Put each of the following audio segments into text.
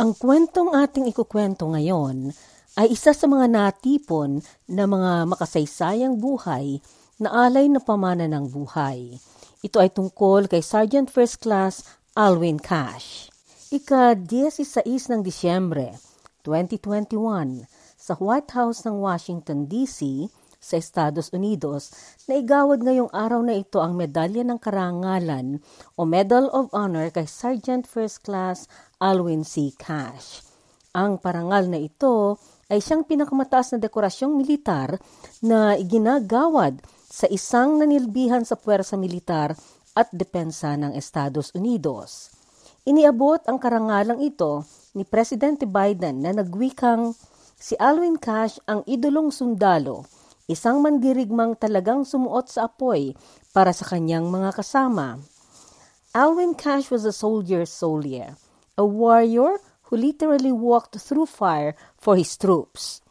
Ang kwentong ating ikukwento ngayon ay isa sa mga natipon na mga makasaysayang buhay na alay na pamana ng buhay. Ito ay tungkol kay Sergeant First Class Alwin Cash. Ika-16 ng Disyembre 2021 sa White House ng Washington, D.C., sa Estados Unidos na igawad ngayong araw na ito ang Medalya ng Karangalan o Medal of Honor kay Sergeant First Class Alwin C. Cash. Ang parangal na ito ay siyang pinakamataas na dekorasyong militar na iginagawad sa isang nanilbihan sa puwersa militar at depensa ng Estados Unidos. Iniabot ang karangalang ito ni Presidente Biden na nagwikang si Alwin Cash ang idolong sundalo isang mandirigmang talagang sumuot sa apoy para sa kanyang mga kasama. Alwin Cash was a soldier's soldier, a warrior who literally walked through fire for his troops.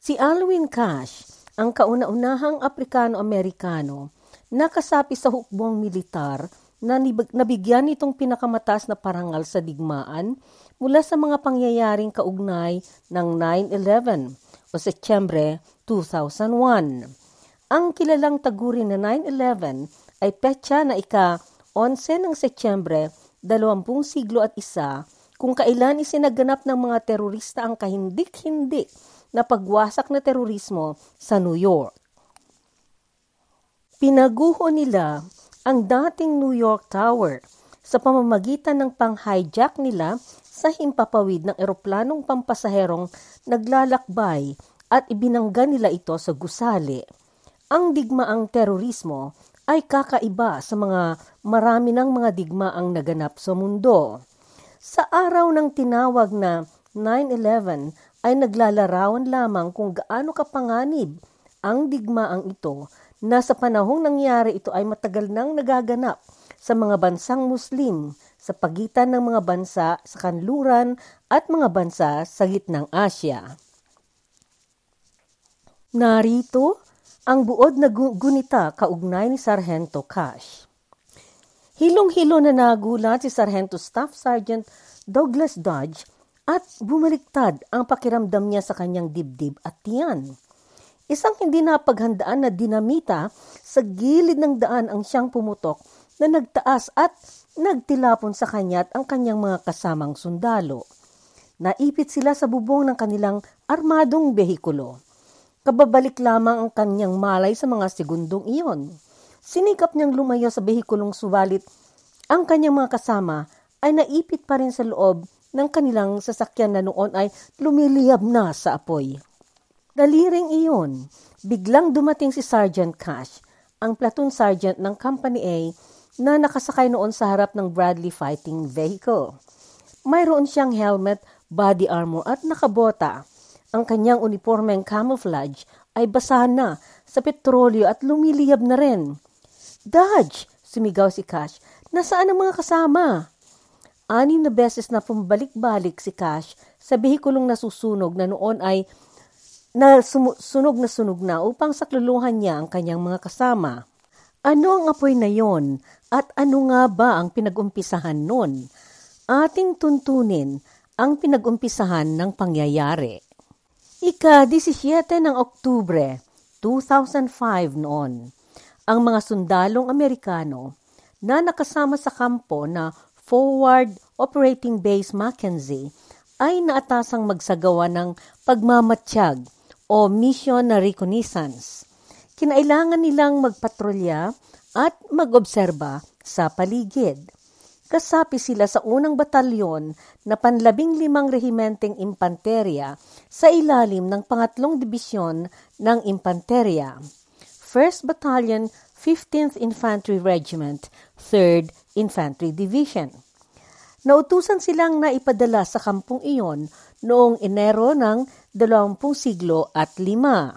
Si Alwin Cash, ang kauna-unahang Aprikano-Amerikano na kasapi sa hukbong militar na nabigyan itong pinakamataas na parangal sa digmaan mula sa mga pangyayaring kaugnay ng 9-11 o Setyembre 2001. Ang kilalang taguri na 9-11 ay petsa na ika-11 ng Setyembre 20 siglo at isa kung kailan isinaganap ng mga terorista ang kahindik-hindi na pagwasak na terorismo sa New York. Pinaguho nila ang dating New York Tower sa pamamagitan ng pang-hijack nila sa himpapawid ng eroplanong pampasaherong naglalakbay at ibinangga nila ito sa gusali. Ang digmaang terorismo ay kakaiba sa mga marami ng mga digmaang naganap sa mundo. Sa araw ng tinawag na 9-11 ay naglalarawan lamang kung gaano kapanganib ang digmaang ito na sa panahong nangyari ito ay matagal nang nagaganap sa mga bansang Muslim sa pagitan ng mga bansa sa kanluran at mga bansa sa gitnang Asya. Narito ang buod na gunita kaugnay ni Sargento Cash. Hilong-hilo na nagulat si Sargento Staff Sergeant Douglas Dodge at bumaliktad ang pakiramdam niya sa kanyang dibdib at tiyan. Isang hindi napaghandaan na dinamita sa gilid ng daan ang siyang pumutok na nagtaas at nagtilapon sa kanya at ang kanyang mga kasamang sundalo. Naipit sila sa bubong ng kanilang armadong behikulo. Kababalik lamang ang kanyang malay sa mga segundong iyon. Sinikap niyang lumayo sa behikulong subalit ang kanyang mga kasama ay naipit pa rin sa loob ng kanilang sasakyan na noon ay lumiliyab na sa apoy. Daliring iyon, biglang dumating si Sergeant Cash, ang platoon sergeant ng Company A na nakasakay noon sa harap ng Bradley fighting vehicle. Mayroon siyang helmet, body armor at nakabota. Ang kanyang uniformeng camouflage ay basa na sa petrolyo at lumiliyab na rin. Dodge! Sumigaw si Cash. Nasaan ang mga kasama? Anim na beses na pumabalik-balik si Cash sa behikulong nasusunog na noon ay na sunog na sunog na upang sakluluhan niya ang kanyang mga kasama. Ano ang apoy na yon at ano nga ba ang pinag-umpisahan nun? Ating tuntunin ang pinag-umpisahan ng pangyayari. Ika-17 ng Oktubre 2005 noon, ang mga sundalong Amerikano na nakasama sa kampo na Forward Operating Base Mackenzie ay naatasang magsagawa ng pagmamatsyag o mission na reconnaissance. Kinailangan nilang magpatrolya at mag-obserba sa paligid. Kasapi sila sa unang batalyon na panlabing limang rehimenteng impanterya sa ilalim ng pangatlong dibisyon ng impanterya. 1st Battalion, 15th Infantry Regiment, 3rd Infantry Division. Nautusan silang naipadala sa kampong iyon noong Enero ng 20 siglo at lima.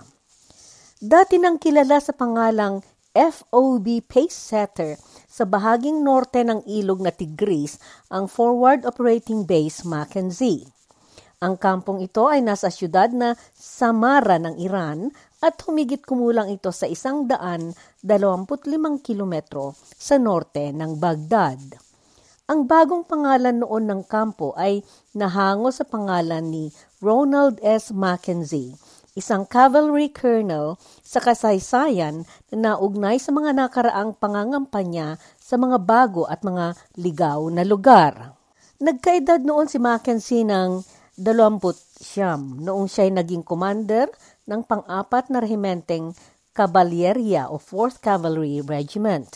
Dati nang kilala sa pangalang FOB Pace Setter sa bahaging norte ng ilog na Tigris ang Forward Operating Base Mackenzie. Ang kampong ito ay nasa siyudad na Samara ng Iran at humigit kumulang ito sa isang daan 25 kilometro sa norte ng Baghdad. Ang bagong pangalan noon ng kampo ay nahango sa pangalan ni Ronald S. Mackenzie, isang cavalry colonel sa kasaysayan na naugnay sa mga nakaraang pangangampanya sa mga bago at mga ligaw na lugar. Nagkaedad noon si Mackenzie ng 20 siyam noong siya'y naging commander ng pang-apat na rehimenteng Caballeria o 4th Cavalry Regiment.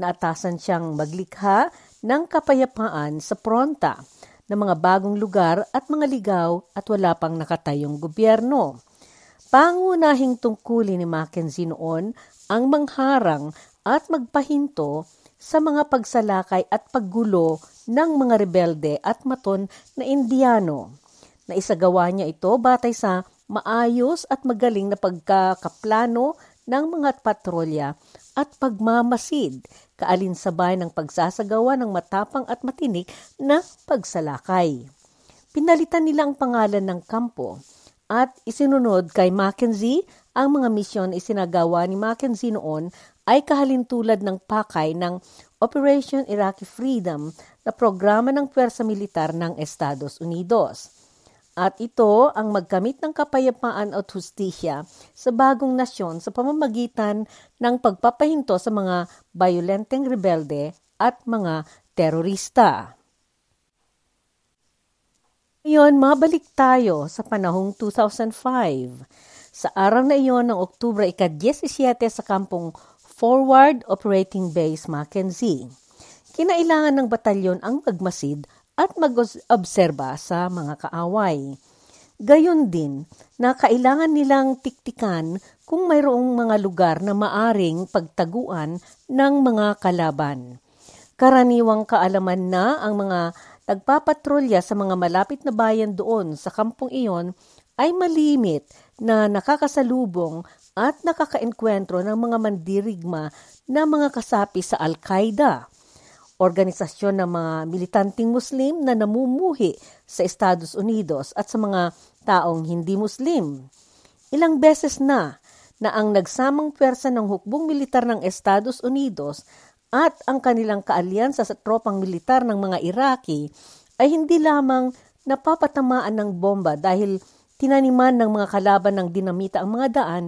Naatasan siyang maglikha ng kapayapaan sa pronta ng mga bagong lugar at mga ligaw at wala pang nakatayong gobyerno. Pangunahing tungkulin ni Mackenzie noon ang mangharang at magpahinto sa mga pagsalakay at paggulo ng mga rebelde at maton na Indiano. Naisagawa niya ito batay sa maayos at magaling na pagkakaplano ng mga patrolya at pagmamasid kaalinsabay ng pagsasagawa ng matapang at matinik na pagsalakay. Pinalitan nila ang pangalan ng kampo at isinunod kay Mackenzie ang mga misyon isinagawa ni Mackenzie noon ay kahalintulad ng pakay ng Operation Iraqi Freedom na programa ng pwersa militar ng Estados Unidos at ito ang magkamit ng kapayapaan at hustisya sa bagong nasyon sa pamamagitan ng pagpapahinto sa mga violenteng rebelde at mga terorista. Ngayon, mabalik tayo sa panahong 2005. Sa araw na iyon ng Oktubre ika-17 sa kampong Forward Operating Base Mackenzie. Kinailangan ng batalyon ang magmasid at mag-obserba sa mga kaaway. Gayon din na kailangan nilang tiktikan kung mayroong mga lugar na maaring pagtaguan ng mga kalaban. Karaniwang kaalaman na ang mga nagpapatrolya sa mga malapit na bayan doon sa kampong iyon ay malimit na nakakasalubong at nakakaenkwentro ng mga mandirigma na mga kasapi sa Al-Qaeda organisasyon ng mga militanteng Muslim na namumuhi sa Estados Unidos at sa mga taong hindi Muslim. Ilang beses na na ang nagsamang pwersa ng hukbong militar ng Estados Unidos at ang kanilang kaalyansa sa tropang militar ng mga Iraqi ay hindi lamang napapatamaan ng bomba dahil tinaniman ng mga kalaban ng dinamita ang mga daan,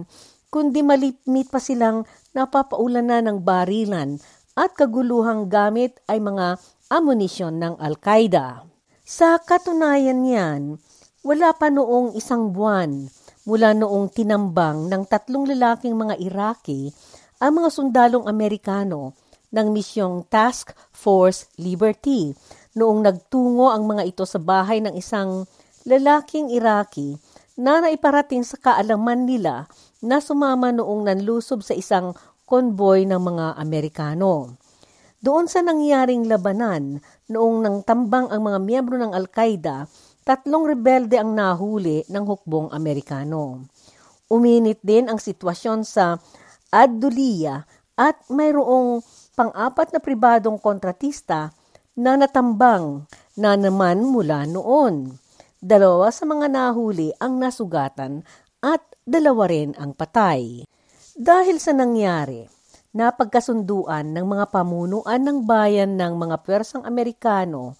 kundi malipmit pa silang napapaulan na ng barilan at kaguluhang gamit ay mga amunisyon ng Al-Qaeda. Sa katunayan niyan, wala pa noong isang buwan mula noong tinambang ng tatlong lalaking mga Iraqi ang mga sundalong Amerikano ng misyong Task Force Liberty noong nagtungo ang mga ito sa bahay ng isang lalaking Iraqi na naiparating sa kaalaman nila na sumama noong nanlusob sa isang konboy ng mga Amerikano. Doon sa nangyaring labanan, noong nang tambang ang mga miyembro ng Al-Qaeda, tatlong rebelde ang nahuli ng hukbong Amerikano. Uminit din ang sitwasyon sa Ad-Duliya at mayroong pang-apat na pribadong kontratista na natambang na naman mula noon. Dalawa sa mga nahuli ang nasugatan at dalawa rin ang patay. Dahil sa nangyari, napagkasunduan ng mga pamunuan ng bayan ng mga pwersang Amerikano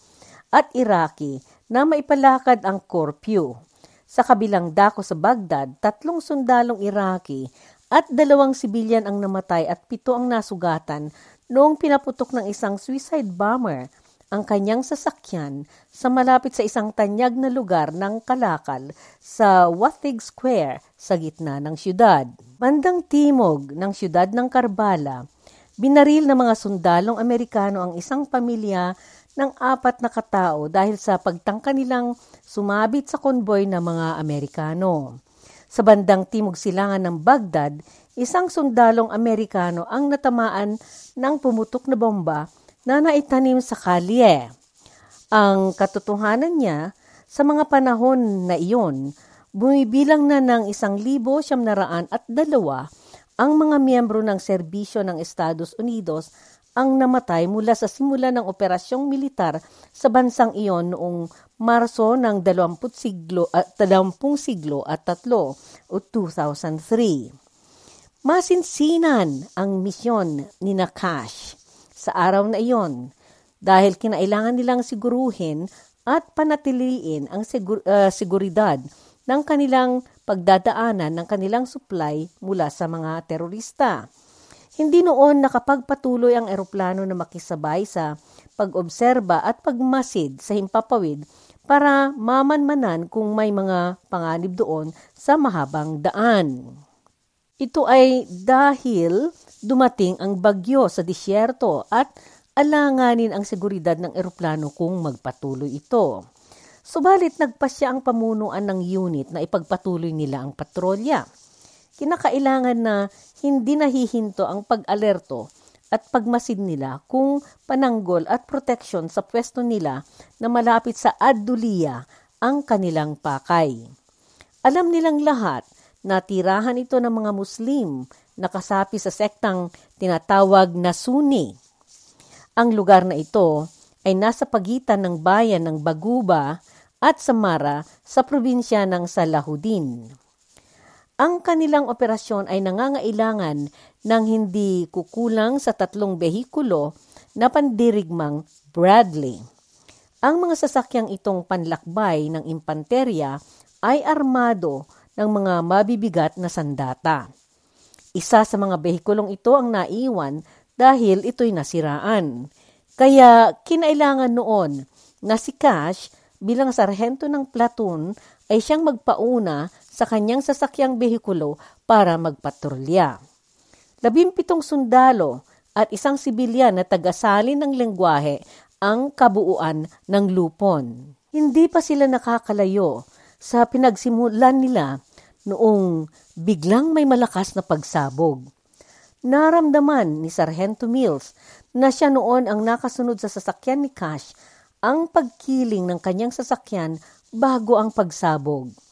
at Iraqi na maipalakad ang curfew. Sa kabilang dako sa Baghdad, tatlong sundalong Iraqi at dalawang sibilyan ang namatay at pito ang nasugatan noong pinaputok ng isang suicide bomber ang kanyang sasakyan sa malapit sa isang tanyag na lugar ng Kalakal sa Wathig Square sa gitna ng siyudad. Bandang timog ng siyudad ng Karbala, binaril ng mga sundalong Amerikano ang isang pamilya ng apat na katao dahil sa pagtangka nilang sumabit sa konboy ng mga Amerikano. Sa bandang timog silangan ng Baghdad, isang sundalong Amerikano ang natamaan ng pumutok na bomba na naitanim sa kalye. Ang katotohanan niya, sa mga panahon na iyon, bumibilang na ng isang libo siyam naraan at dalawa ang mga miyembro ng serbisyo ng Estados Unidos ang namatay mula sa simula ng operasyong militar sa bansang iyon noong Marso ng 20 siglo at uh, 20 siglo at tatlo o 2003. Masinsinan ang misyon ni Nakash sa araw na iyon. dahil kinailangan nilang siguruhin at panatiliin ang sigur- uh, seguridad ng kanilang pagdadaanan ng kanilang supply mula sa mga terorista. Hindi noon nakapagpatuloy ang eroplano na makisabay sa pag-obserba at pagmasid sa himpapawid para mamanmanan kung may mga panganib doon sa mahabang daan. Ito ay dahil dumating ang bagyo sa disyerto at alanganin ang seguridad ng eroplano kung magpatuloy ito. Subalit nagpasya ang pamunuan ng unit na ipagpatuloy nila ang patrolya. Kinakailangan na hindi nahihinto ang pag-alerto at pagmasid nila kung pananggol at proteksyon sa pwesto nila na malapit sa Adulia ang kanilang pakay. Alam nilang lahat na tirahan ito ng mga Muslim na kasapi sa sektang tinatawag na Sunni. Ang lugar na ito ay nasa pagitan ng bayan ng Baguba at Samara sa probinsya ng Salahuddin. Ang kanilang operasyon ay nangangailangan ng hindi kukulang sa tatlong behikulo na pandirigmang Bradley. Ang mga sasakyang itong panlakbay ng impanterya ay armado ng mga mabibigat na sandata. Isa sa mga behikulong ito ang naiwan dahil ito'y nasiraan. Kaya kinailangan noon na si Cash bilang sarhento ng platoon ay siyang magpauna sa kanyang sasakyang behikulo para magpatrolya. Labimpitong sundalo at isang sibilyan na tagasalin ng lengguwahe ang kabuuan ng lupon. Hindi pa sila nakakalayo sa pinagsimulan nila noong biglang may malakas na pagsabog. Naramdaman ni Sargento Mills na siya noon ang nakasunod sa sasakyan ni Cash ang pagkiling ng kanyang sasakyan bago ang pagsabog.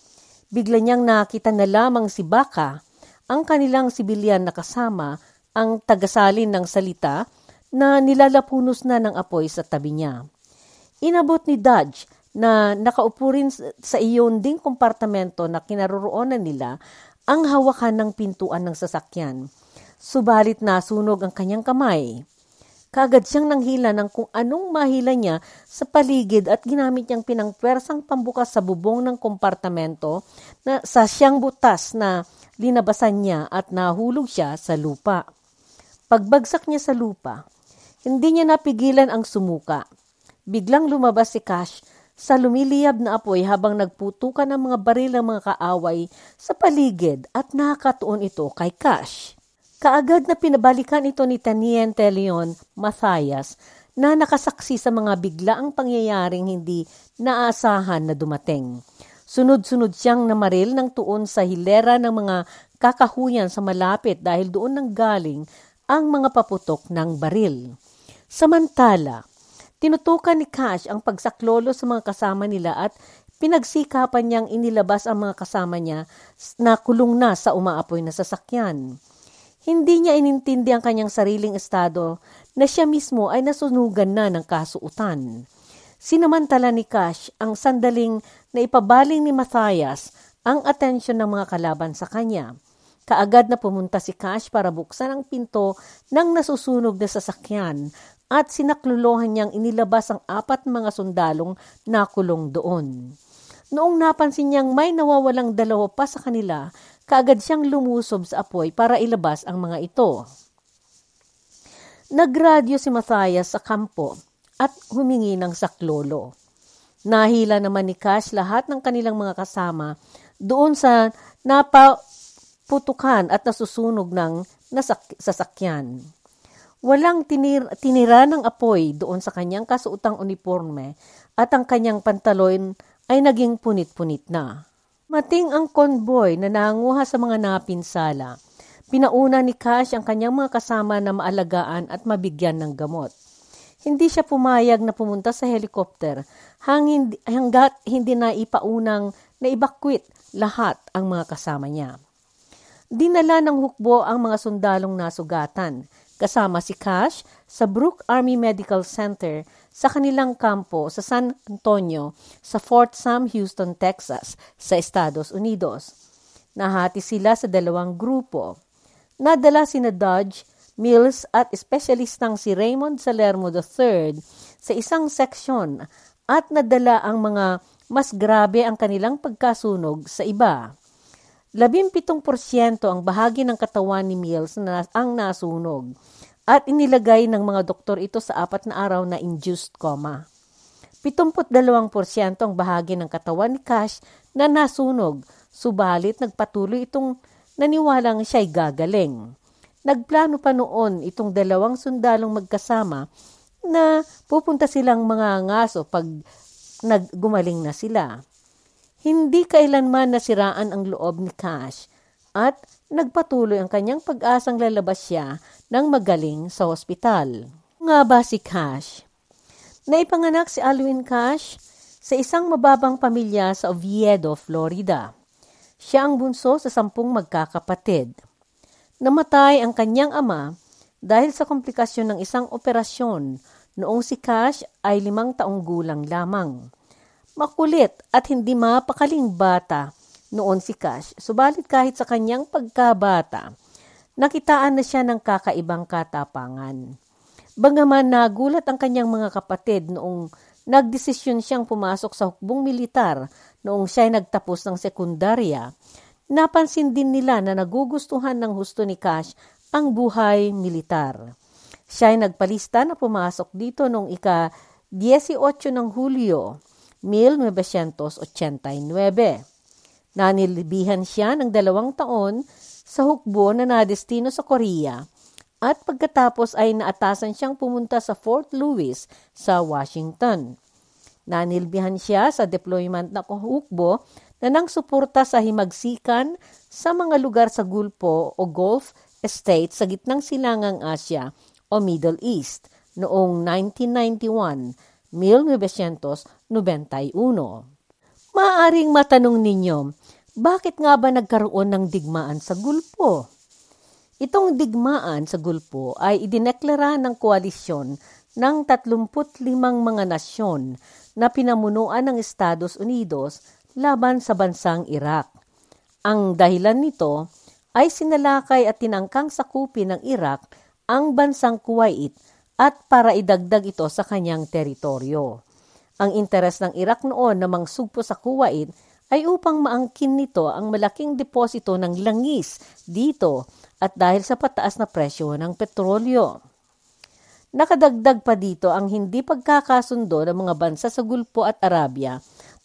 Bigla niyang nakita na lamang si Baka, ang kanilang sibilyan na kasama, ang tagasalin ng salita na nilalapunos na ng apoy sa tabi niya. Inabot ni Dodge na nakaupo rin sa iyon ding kompartamento na kinaroroonan nila ang hawakan ng pintuan ng sasakyan. Subalit nasunog ang kanyang kamay. Kagad siyang nanghila ng kung anong mahila niya sa paligid at ginamit niyang pinangpwersang pambukas sa bubong ng kompartamento na sa siyang butas na linabasan niya at nahulog siya sa lupa. Pagbagsak niya sa lupa, hindi niya napigilan ang sumuka. Biglang lumabas si Cash sa lumiliyab na apoy habang nagputukan ng mga baril ng mga kaaway sa paligid at nakatuon ito kay Cash. Kaagad na pinabalikan ito ni Teniente Leon Mathias na nakasaksi sa mga biglaang pangyayaring hindi naasahan na dumating. Sunod-sunod siyang namaril ng tuon sa hilera ng mga kakahuyan sa malapit dahil doon nang galing ang mga paputok ng baril. Samantala, tinutukan ni Cash ang pagsaklolo sa mga kasama nila at pinagsikapan niyang inilabas ang mga kasama niya na kulong na sa umaapoy na sasakyan. Hindi niya inintindi ang kanyang sariling estado na siya mismo ay nasunugan na ng kasuutan. Sinamantala ni Cash ang sandaling na ipabaling ni Matthias ang atensyon ng mga kalaban sa kanya. Kaagad na pumunta si Cash para buksan ang pinto ng nasusunog na sasakyan at sinakluluhan niyang inilabas ang apat mga sundalong nakulong doon. Noong napansin niyang may nawawalang dalawa pa sa kanila, kaagad siyang lumusob sa apoy para ilabas ang mga ito. Nagradyo si Matthias sa kampo at humingi ng saklolo. Nahila naman ni Cash lahat ng kanilang mga kasama doon sa napaputukan at nasusunog ng nasak- sasakyan. Walang tinir- tinira ng apoy doon sa kanyang kasuutang uniforme at ang kanyang pantalon ay naging punit-punit na. Mating ang convoy na nanguha sa mga napinsala. Pinauna ni Cash ang kanyang mga kasama na maalagaan at mabigyan ng gamot. Hindi siya pumayag na pumunta sa helicopter hanggat hindi na ipaunang na lahat ang mga kasama niya. Dinala ng hukbo ang mga sundalong nasugatan, kasama si Cash sa Brook Army Medical Center sa kanilang kampo sa San Antonio sa Fort Sam Houston, Texas sa Estados Unidos. Nahati sila sa dalawang grupo. Nadala sina Dodge, Mills at espesyalistang si Raymond Salermo III sa isang seksyon at nadala ang mga mas grabe ang kanilang pagkasunog sa iba. 17% ang bahagi ng katawan ni Mills na ang nasunog at inilagay ng mga doktor ito sa apat na araw na induced coma. 72% ang bahagi ng katawan ni Cash na nasunog, subalit nagpatuloy itong naniwalang siya'y gagaling. Nagplano pa noon itong dalawang sundalong magkasama na pupunta silang mga ngaso pag naggumaling na sila. Hindi kailanman nasiraan ang loob ni Cash at nagpatuloy ang kanyang pag-asang lalabas siya ng magaling sa ospital. Nga ba si Cash? Naipanganak si Alwin Cash sa isang mababang pamilya sa Oviedo, Florida. Siya ang bunso sa sampung magkakapatid. Namatay ang kanyang ama dahil sa komplikasyon ng isang operasyon noong si Cash ay limang taong gulang lamang. Makulit at hindi mapakaling bata noon si Cash, subalit kahit sa kanyang pagkabata, nakitaan na siya ng kakaibang katapangan. Bagaman nagulat ang kanyang mga kapatid noong nagdesisyon siyang pumasok sa hukbong militar noong siya nagtapos ng sekundarya, napansin din nila na nagugustuhan ng husto ni Cash ang buhay militar. Siya ay nagpalista na pumasok dito noong ika-18 ng Hulyo 1989. Nanilibihan siya ng dalawang taon sa hukbo na nadestino sa Korea at pagkatapos ay naatasan siyang pumunta sa Fort Lewis sa Washington. Nanilbihan siya sa deployment na hukbo na nang suporta sa himagsikan sa mga lugar sa Gulpo o Gulf States sa gitnang silangang Asya o Middle East noong 1991 1991. Maaring matanong ninyo, bakit nga ba nagkaroon ng digmaan sa Gulpo? Itong digmaan sa Gulpo ay idineklara ng koalisyon ng 35 mga nasyon na pinamunuan ng Estados Unidos laban sa bansang Iraq. Ang dahilan nito ay sinalakay at tinangkang sakupin ng Iraq ang bansang Kuwait at para idagdag ito sa kanyang teritoryo. Ang interes ng Iraq noon na mangsugpo sa Kuwait ay upang maangkin nito ang malaking deposito ng langis dito at dahil sa pataas na presyo ng petrolyo. Nakadagdag pa dito ang hindi pagkakasundo ng mga bansa sa Gulpo at Arabia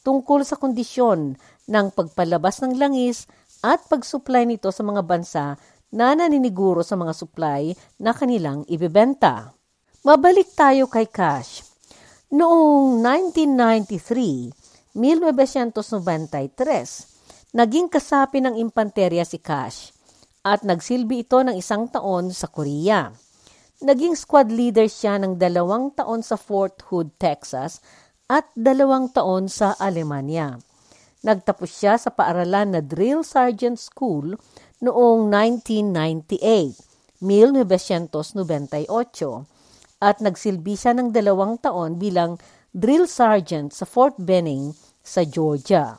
tungkol sa kondisyon ng pagpalabas ng langis at pagsupply nito sa mga bansa na naniniguro sa mga supply na kanilang ibebenta. Mabalik tayo kay Cash. Noong 1993, 1993, naging kasapi ng impanterya si Cash at nagsilbi ito ng isang taon sa Korea. Naging squad leader siya ng dalawang taon sa Fort Hood, Texas at dalawang taon sa Alemanya. Nagtapos siya sa paaralan na Drill Sergeant School noong 1998, 1998 at nagsilbi siya ng dalawang taon bilang drill sergeant sa Fort Benning sa Georgia.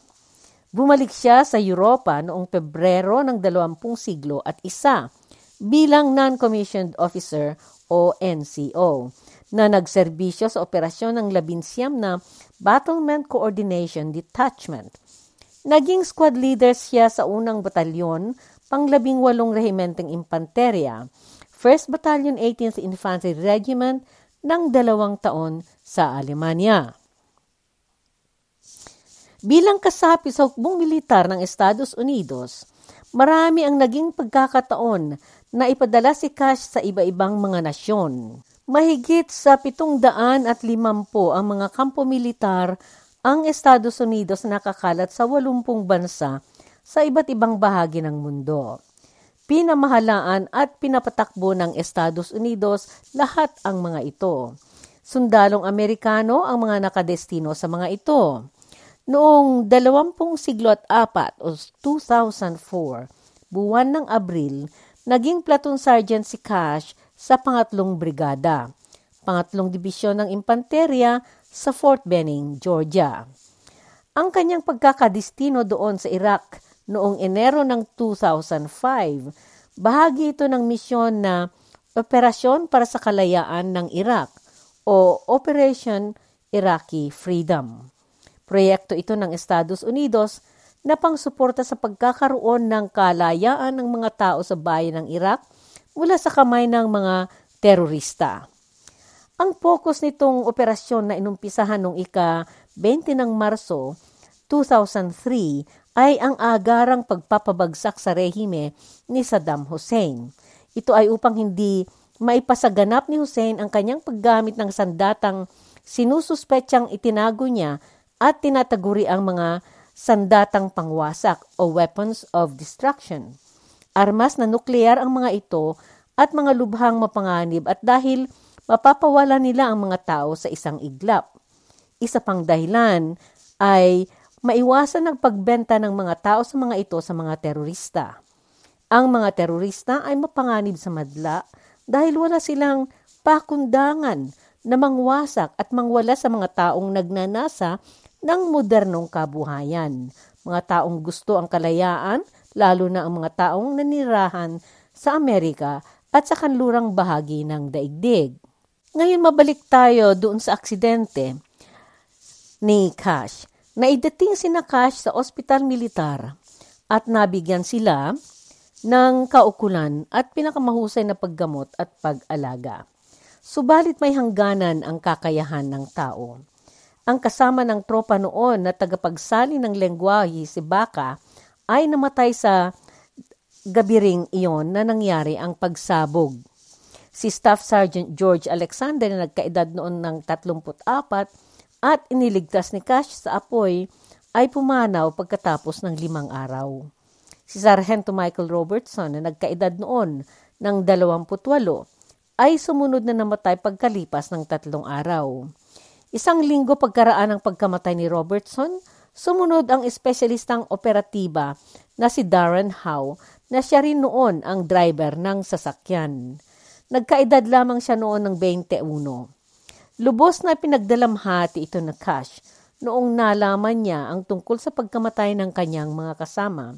Bumalik siya sa Europa noong Pebrero ng dalawampung siglo at isa bilang non-commissioned officer o NCO na nagserbisyo sa operasyon ng labinsyam na Battlement Coordination Detachment. Naging squad leader siya sa unang batalyon, panglabing walong rehimenteng impanterya 1st Battalion 18th Infantry Regiment ng dalawang taon sa Alemanya. Bilang kasapi sa hukbong militar ng Estados Unidos, marami ang naging pagkakataon na ipadala si Cash sa iba-ibang mga nasyon. Mahigit sa pitong daan at limampo ang mga kampo militar ang Estados Unidos nakakalat sa walumpung bansa sa iba't ibang bahagi ng mundo pinamahalaan at pinapatakbo ng Estados Unidos lahat ang mga ito. Sundalong Amerikano ang mga nakadestino sa mga ito. Noong 20 siglo at apat o 2004, buwan ng Abril, naging platoon sergeant si Cash sa pangatlong brigada, pangatlong dibisyon ng impanterya sa Fort Benning, Georgia. Ang kanyang pagkakadestino doon sa Iraq noong Enero ng 2005. Bahagi ito ng misyon na Operasyon para sa Kalayaan ng Iraq o Operation Iraqi Freedom. Proyekto ito ng Estados Unidos na pangsuporta sa pagkakaroon ng kalayaan ng mga tao sa bayan ng Iraq mula sa kamay ng mga terorista. Ang focus nitong operasyon na inumpisahan noong ika-20 ng Marso 2003 ay ang agarang pagpapabagsak sa rehime ni Saddam Hussein. Ito ay upang hindi maipasaganap ni Hussein ang kanyang paggamit ng sandatang sinususpetsang itinago niya at tinataguri ang mga sandatang pangwasak o weapons of destruction. Armas na nuklear ang mga ito at mga lubhang mapanganib at dahil mapapawala nila ang mga tao sa isang iglap. Isa pang dahilan ay maiwasan ang pagbenta ng mga tao sa mga ito sa mga terorista. Ang mga terorista ay mapanganib sa madla dahil wala silang pakundangan na mangwasak at mangwala sa mga taong nagnanasa ng modernong kabuhayan. Mga taong gusto ang kalayaan, lalo na ang mga taong nanirahan sa Amerika at sa kanlurang bahagi ng daigdig. Ngayon mabalik tayo doon sa aksidente ni Cash. Naidating si na Cash sa ospital militar at nabigyan sila ng kaukulan at pinakamahusay na paggamot at pag-alaga. Subalit may hangganan ang kakayahan ng tao. Ang kasama ng tropa noon na tagapagsali ng lengguwahe si Baka ay namatay sa gabiring iyon na nangyari ang pagsabog. Si Staff Sergeant George Alexander na nagkaedad noon ng 34 at iniligtas ni Cash sa apoy ay pumanaw pagkatapos ng limang araw. Si Sargento Michael Robertson na nagkaedad noon ng 28 ay sumunod na namatay pagkalipas ng tatlong araw. Isang linggo pagkaraan ng pagkamatay ni Robertson, sumunod ang espesyalistang operatiba na si Darren Howe na siya rin noon ang driver ng sasakyan. Nagkaedad lamang siya noon ng 21. Lubos na pinagdalamhati ito na Cash noong nalaman niya ang tungkol sa pagkamatay ng kanyang mga kasama.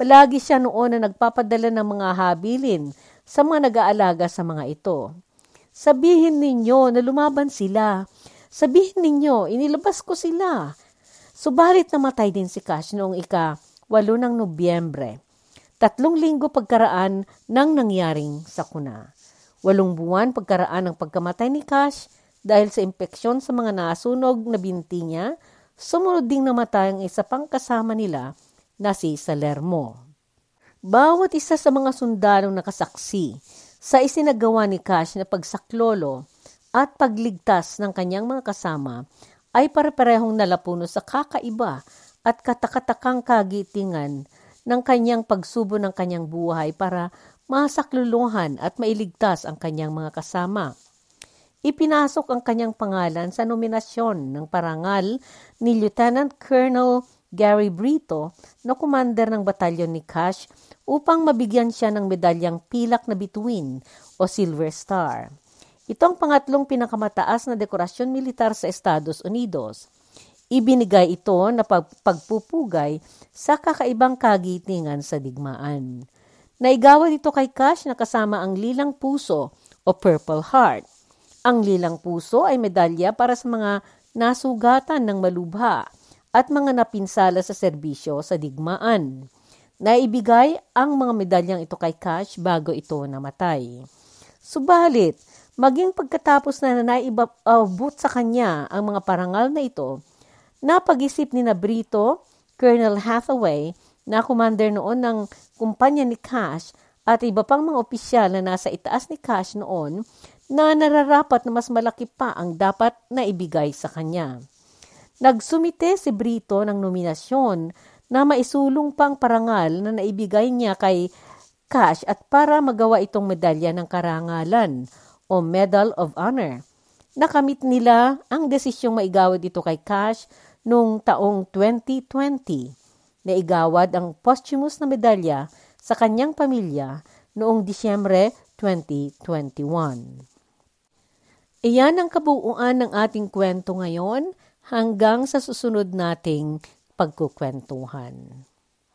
Palagi siya noon na nagpapadala ng mga habilin sa mga nag-aalaga sa mga ito. Sabihin ninyo na lumaban sila Sabihin ninyo, inilabas ko sila. Subalit namatay din si Cash noong ika-8 ng Nobyembre. Tatlong linggo pagkaraan ng nangyaring sakuna. Walong buwan pagkaraan ng pagkamatay ni Cash dahil sa impeksyon sa mga nasunog na binti niya, sumunod ding namatay ang isa pang kasama nila na si Salermo. Bawat isa sa mga sundalong nakasaksi sa isinagawa ni Cash na pagsaklolo at pagligtas ng kanyang mga kasama ay pare-parehong nalapuno sa kakaiba at katakatakang kagitingan ng kanyang pagsubo ng kanyang buhay para masakluluhan at mailigtas ang kanyang mga kasama. Ipinasok ang kanyang pangalan sa nominasyon ng parangal ni Lieutenant Colonel Gary Brito na commander ng batalyon ni Cash upang mabigyan siya ng medalyang pilak na bituin o Silver Star. Ito ang pangatlong pinakamataas na dekorasyon militar sa Estados Unidos. Ibinigay ito na pagpupugay sa kakaibang kagitingan sa digmaan. Naigawad ito kay Cash na kasama ang lilang puso o Purple Heart. Ang lilang puso ay medalya para sa mga nasugatan ng malubha at mga napinsala sa serbisyo sa digmaan. Naibigay ang mga medalyang ito kay Cash bago ito namatay. Subalit, Maging pagkatapos na naibabot sa kanya ang mga parangal na ito, napag-isip ni Nabrito, Colonel Hathaway, na commander noon ng kumpanya ni Cash at iba pang mga opisyal na nasa itaas ni Cash noon na nararapat na mas malaki pa ang dapat na ibigay sa kanya. Nagsumite si Brito ng nominasyon na maisulong pang parangal na naibigay niya kay Cash at para magawa itong medalya ng karangalan o Medal of Honor. Nakamit nila ang desisyong maigawad ito kay Cash noong taong 2020. Naigawad ang posthumous na medalya sa kanyang pamilya noong Disyembre 2021. Iyan ang kabuuan ng ating kwento ngayon hanggang sa susunod nating pagkukwentuhan.